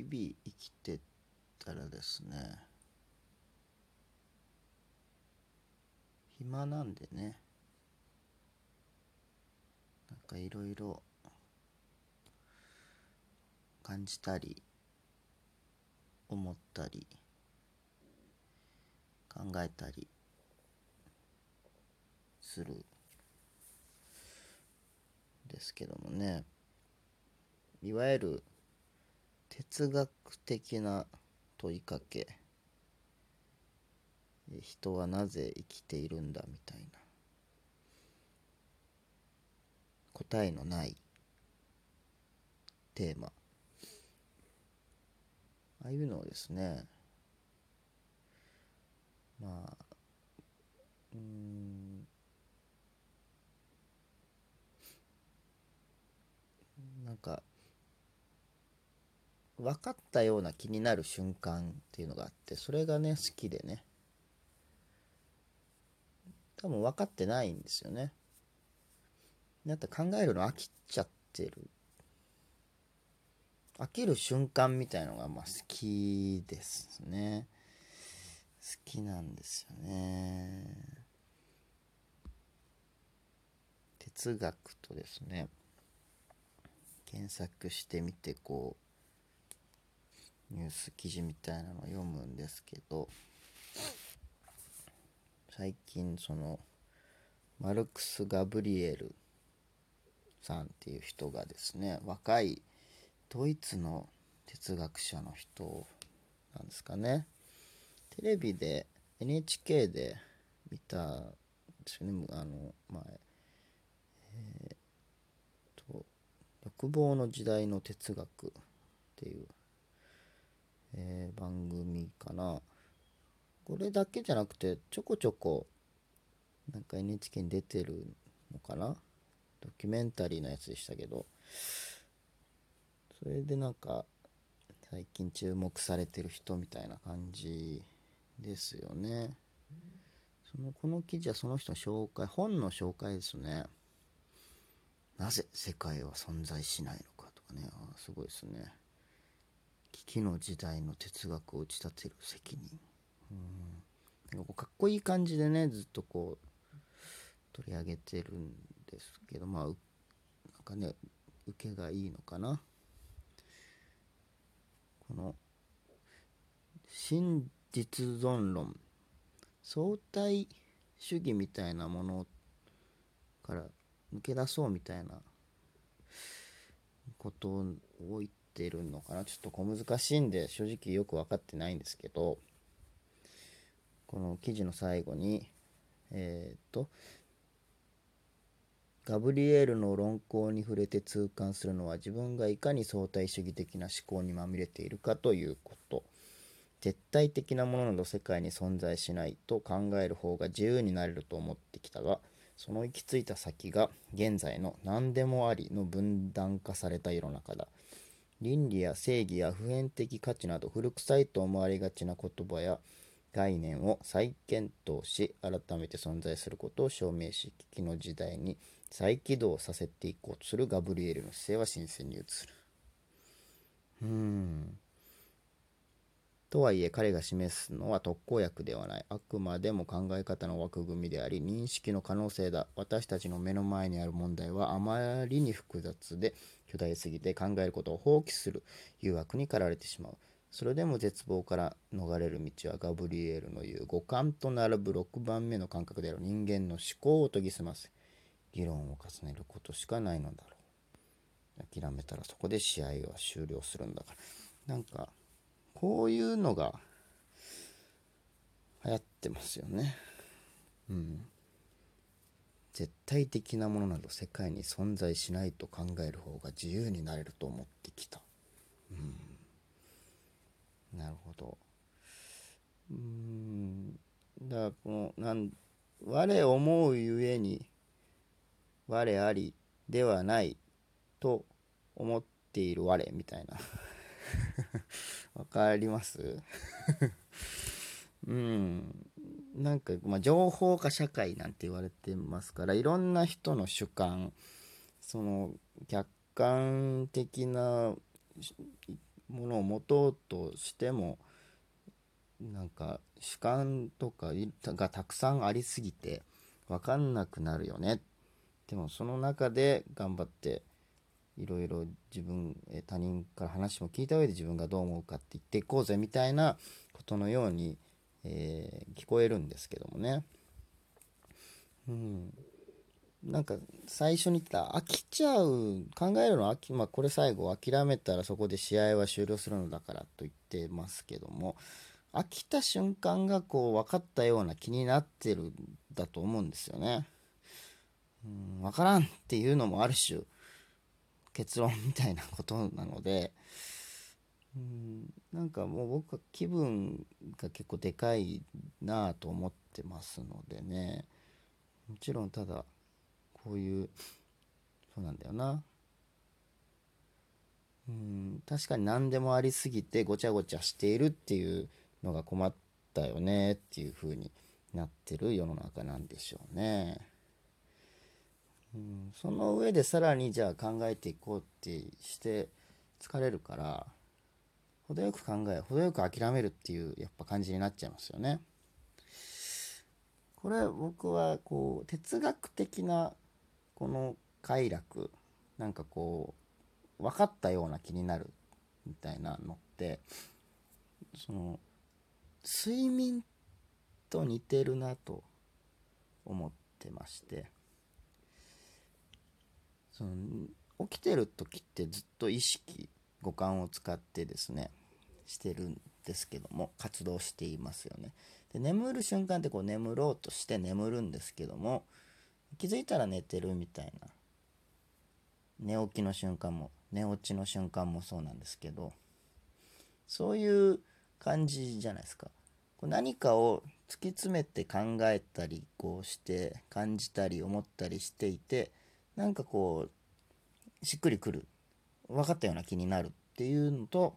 日々生きてたらですね暇なんでねなんかいろいろ感じたり思ったり考えたりするですけどもね。いわゆる哲学的な問いかけ。人はなぜ生きているんだみたいな。答えのないテーマ。ああいうのをですね。まあうん。なんか分かったような気になる瞬間っていうのがあってそれがね好きでね。多分分かってないんですよね。だって考えるの飽きちゃってる。飽きる瞬間みたいのがまあ好きですね。好きなんですよね。哲学とですね検索してみてこうニュース記事みたいなのを読むんですけど最近そのマルクス・ガブリエルさんっていう人がですね若いドイツの哲学者の人なんですかね。テレビで NHK で見たんですよね。あの前えー、と欲望の時代の哲学っていう、えー、番組かな。これだけじゃなくてちょこちょこなんか NHK に出てるのかな？ドキュメンタリーのやつでしたけど。それでなんか最近注目されてる人みたいな感じですよね。そのこの記事はその人の紹介本の紹介ですね。なぜ世界は存在しないのかとかね。あすごいですね。危機の時代の哲学を打ち立てる責任。うん。なんかこうかっこいい感じでねずっとこう取り上げてるんですけどまあなんかね受けがいいのかな。この真実存論。相対主義みたいなものから抜け出そうみたいなことを言ってるのかな？ちょっと小難しいんで正直よく分かってないんですけどこの記事の最後にえっ、とガブリエールの論考に触れて痛感するのは自分がいかに相対主義的な思考にまみれているかということ。絶対的なものなど世界に存在しないと考える方が自由になれると思ってきたがその行き着いた先が現在の何でもありの分断化された世の中だ。倫理や正義や普遍的価値など古臭いと思われがちな言葉や概念を再検討し改めて存在することを証明し危機の時代に再起動させていこうとするガブリエルの姿勢は新鮮に映る。うーん。とはいえ彼が示すのは特効薬ではない。あくまでも考え方の枠組みであり、認識の可能性だ。私たちの目の前にある問題はあまりに複雑で巨大すぎて考えることを放棄する誘惑に駆られてしまう。それでも絶望から逃れる道はガブリエルの言う五感と並ぶ6番目の感覚である人間の思考を研ぎ澄ませ議論を重ねることしかないのだろう諦めたらそこで試合は終了するんだからなんかこういうのが流行ってますよね。うん。絶対的なものなど世界に存在しないと考える方が自由になれると思ってきた。うん。なるほど。うん。だからこのなん我思うゆえに我ありではないと思っている我みたいな。わかります？うん。なんか、まあ、情報化社会なんて言われてますからいろんな人の主観その客観的なものを持とうとしてもなんか主観とかがたくさんありすぎて分かんなくなるよね。でもその中で頑張っていろいろ自分他人から話も聞いた上で自分がどう思うかって言っていこうぜみたいなことのように、えー、聞こえるんですけどもね。うん、なんか最初に言った飽きちゃう考えるの飽、まあ、これ最後諦めたらそこで試合は終了するのだからと言ってますけども飽きた瞬間がこう分かったような気になってるだと思うんですよね。うん、分からんっていうのもある種結論みたいなことなのでうんなんかもう僕は気分が結構でかいなと思ってますのでねもちろんただこういうそうなんだよなうん確かに何でもありすぎてごちゃごちゃしているっていうのが困ったよねっていう風になってる世の中なんでしょうね。その上でさらにじゃあ考えていこうってして疲れるから程よく考え程よく諦めるっていうやっぱ感じになっちゃいますよね。これ僕はこう哲学的なこの快楽なんかこう分かったような気になるみたいなのってその睡眠と似てるなと思ってましてその起きてる時ってずっと意識五感を使ってですねしてるんですけども活動していますよねで眠る瞬間ってこう眠ろうとして眠るんですけども気づいたら寝てるみたいな寝起きの瞬間も寝落ちの瞬間もそうなんですけどそういう感じじゃないですか。こう何かを突き詰めて考えたりこうして感じたり思ったりしていてなんかこうしっくりくる分かったような気になるっていうのと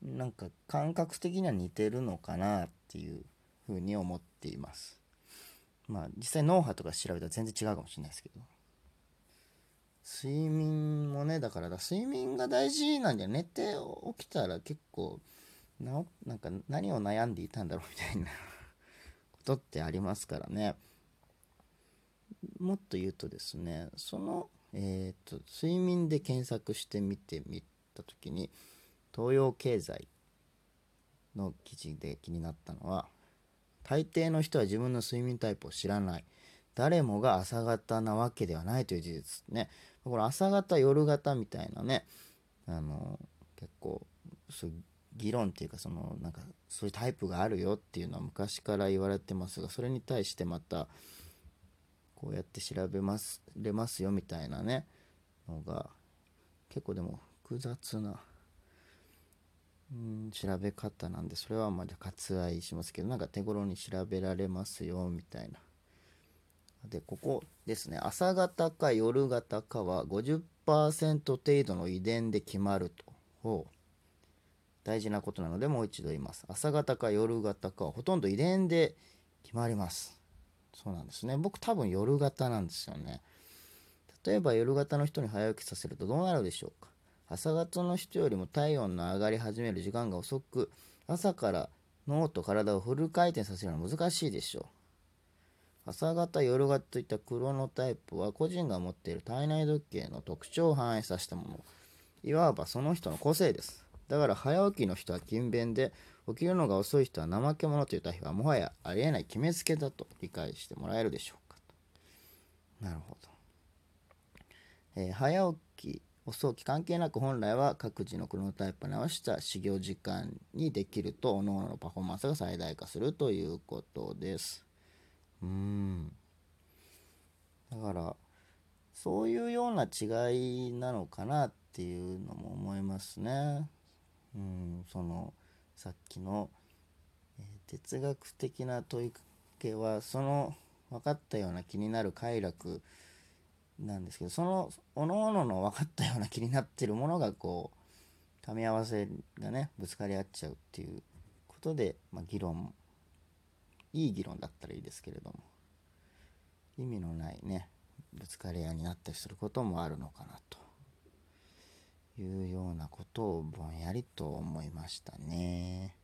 なんか感覚的には似てるのかなっていうふうに思っています。まあ実際脳波とか調べたら全然違うかもしれないですけど。睡眠もねだからだ睡眠が大事なんじゃ寝て起きたら結構ななんか何を悩んでいたんだろうみたいなことってありますからねもっと言うとですねその、えーと、睡眠で検索してみてみた時に東洋経済の記事で気になったのは大抵の人は自分の睡眠タイプを知らない。誰もが朝方なわけではないという事実ね。これ朝方夜型みたいなねあの結構そう議論っていうかそのなんかそういうタイプがあるよっていうのは昔から言われてますがそれに対してまたこうやって調べますれますよみたいなねのが結構でも複雑なうん調べ方なんでそれはまだ割愛しますけどなんか手頃に調べられますよみたいな。でここですね。朝型か夜型かは50%程度の遺伝で決まると。大事なことなのでもう一度言います。朝型か夜型かはほとんど遺伝で決まります。そうなんですね。僕多分夜型なんですよね。例えば夜型の人に早起きさせるとどうなるでしょうか。朝型の人よりも体温の上がり始める時間が遅く朝から脳と体をフル回転させるのは難しいでしょう。朝型夜型といったクロノタイプは個人が持っている体内時計の特徴を反映させたもの。いわばその人の個性です。だから早起きの人は勤勉で起きるのが遅い人は怠け者という対比はもはやありえない決めつけだと理解してもらえるでしょうか。なるほど、えー、早起き遅起き関係なく本来は各自のクロノタイプに合わせた始業時間にできると各々のパフォーマンスが最大化するということです。うん。だからそういうような違いなのかなっていうのも思いますね。うんそのさっきの、えー、哲学的な問いかけはその分かったような気になる快楽なんですけどそのおのおのの分かったような気になってるものがこう噛み合わせがねぶつかり合っちゃうっていうことで、まあ、議論。いい議論だったらいいですけれども。意味のないねぶつかり合いになったりすることもあるのかなと。いうようなことをぼんやりと思いましたね。